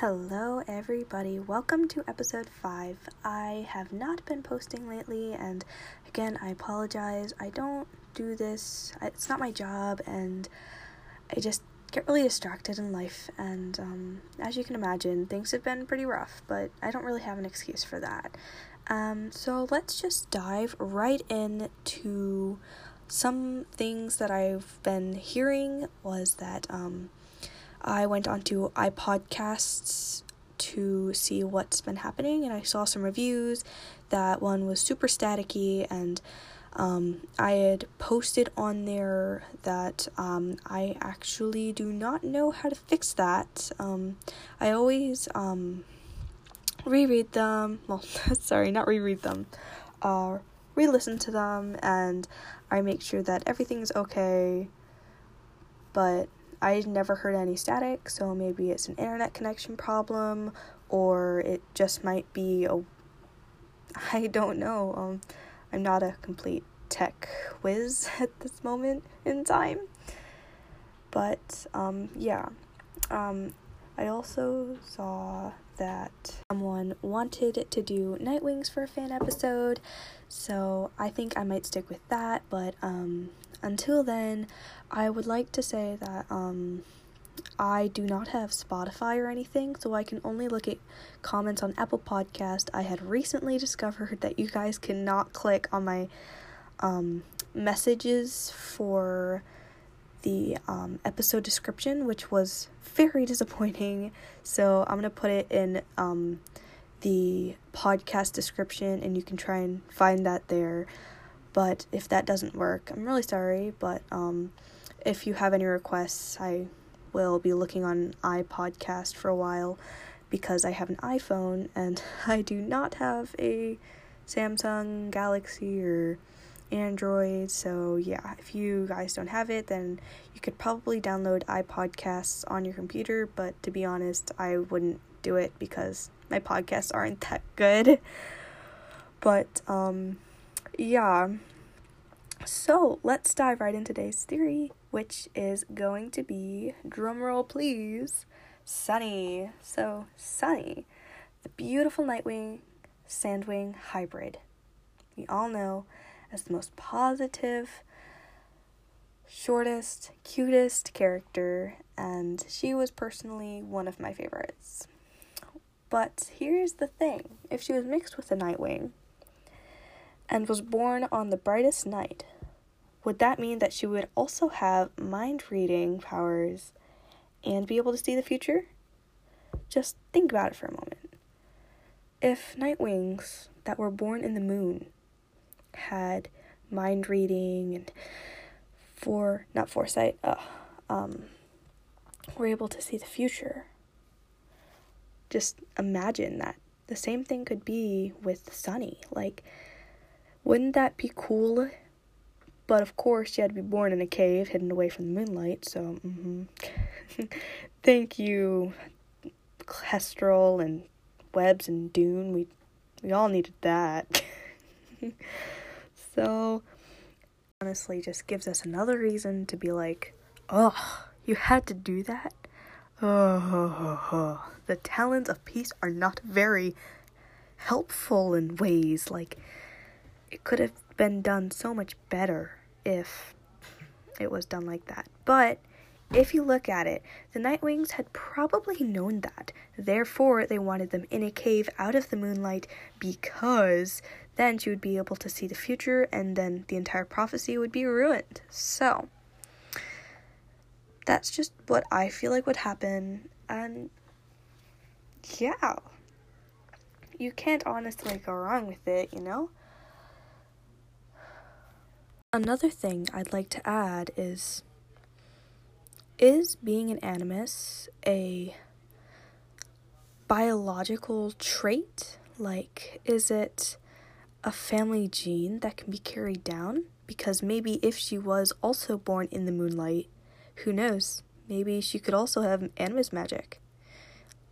Hello, everybody. Welcome to episode 5. I have not been posting lately, and again, I apologize. I don't do this, it's not my job, and I just get really distracted in life. And um, as you can imagine, things have been pretty rough, but I don't really have an excuse for that. Um, so let's just dive right in to some things that I've been hearing was that um, I went onto iPodcasts to see what's been happening, and I saw some reviews. That one was super staticky, and um, I had posted on there that um, I actually do not know how to fix that. Um, I always um, reread them. Well, sorry, not reread them. Uh, re-listen to them, and I make sure that everything's okay. But I never heard any static, so maybe it's an internet connection problem or it just might be a I don't know. Um I'm not a complete tech whiz at this moment in time. But um yeah. Um I also saw that someone wanted to do Nightwings for a fan episode, so I think I might stick with that, but um until then, I would like to say that um, I do not have Spotify or anything, so I can only look at comments on Apple Podcast. I had recently discovered that you guys cannot click on my um, messages for the um, episode description, which was very disappointing. So I'm gonna put it in um, the podcast description, and you can try and find that there. But if that doesn't work, I'm really sorry. But um, if you have any requests, I will be looking on iPodcast for a while because I have an iPhone and I do not have a Samsung Galaxy or Android. So, yeah, if you guys don't have it, then you could probably download iPodcasts on your computer. But to be honest, I wouldn't do it because my podcasts aren't that good. But, um, yeah. So let's dive right into today's theory, which is going to be drumroll please, Sunny. So Sunny, the beautiful Nightwing Sandwing hybrid. We all know as the most positive, shortest, cutest character, and she was personally one of my favorites. But here's the thing if she was mixed with a Nightwing, and was born on the brightest night, would that mean that she would also have mind reading powers and be able to see the future? Just think about it for a moment. If Nightwings that were born in the moon had mind reading and for not foresight, uh, um, were able to see the future. Just imagine that the same thing could be with Sunny. Like, wouldn't that be cool? But of course, she had to be born in a cave, hidden away from the moonlight, so, mm-hmm. Thank you, Kestrel and Webs and Dune. We, we all needed that. so, honestly, just gives us another reason to be like, oh, you had to do that? Oh, the talons of peace are not very helpful in ways. Like, it could have been done so much better if it was done like that. But if you look at it, the Nightwings had probably known that. Therefore, they wanted them in a cave out of the moonlight because then she would be able to see the future and then the entire prophecy would be ruined. So, that's just what I feel like would happen. And yeah, you can't honestly go wrong with it, you know? Another thing I'd like to add is is being an animus a biological trait? Like, is it a family gene that can be carried down? Because maybe if she was also born in the moonlight, who knows? Maybe she could also have animus magic.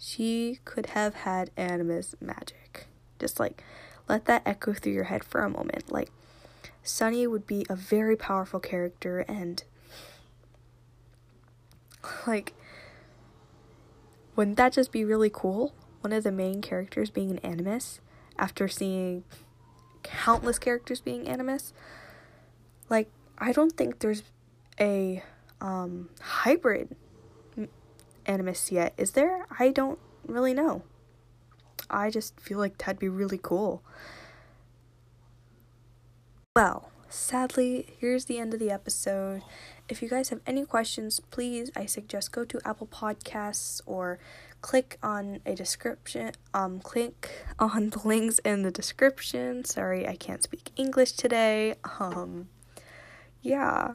She could have had animus magic. Just like, let that echo through your head for a moment. Like, Sunny would be a very powerful character and like Wouldn't that just be really cool? One of the main characters being an animus after seeing countless characters being animus. Like, I don't think there's a um, hybrid animus yet, is there? I don't really know. I just feel like that'd be really cool. Well, sadly, here's the end of the episode. If you guys have any questions, please, I suggest go to Apple Podcasts or click on a description, um, click on the links in the description. Sorry, I can't speak English today. Um, yeah.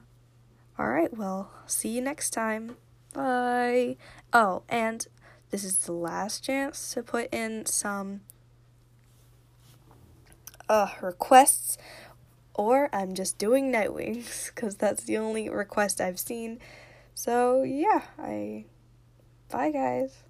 Alright, well, see you next time. Bye. Oh, and this is the last chance to put in some uh requests or I'm just doing Nightwings because that's the only request I've seen. So, yeah, I. Bye, guys.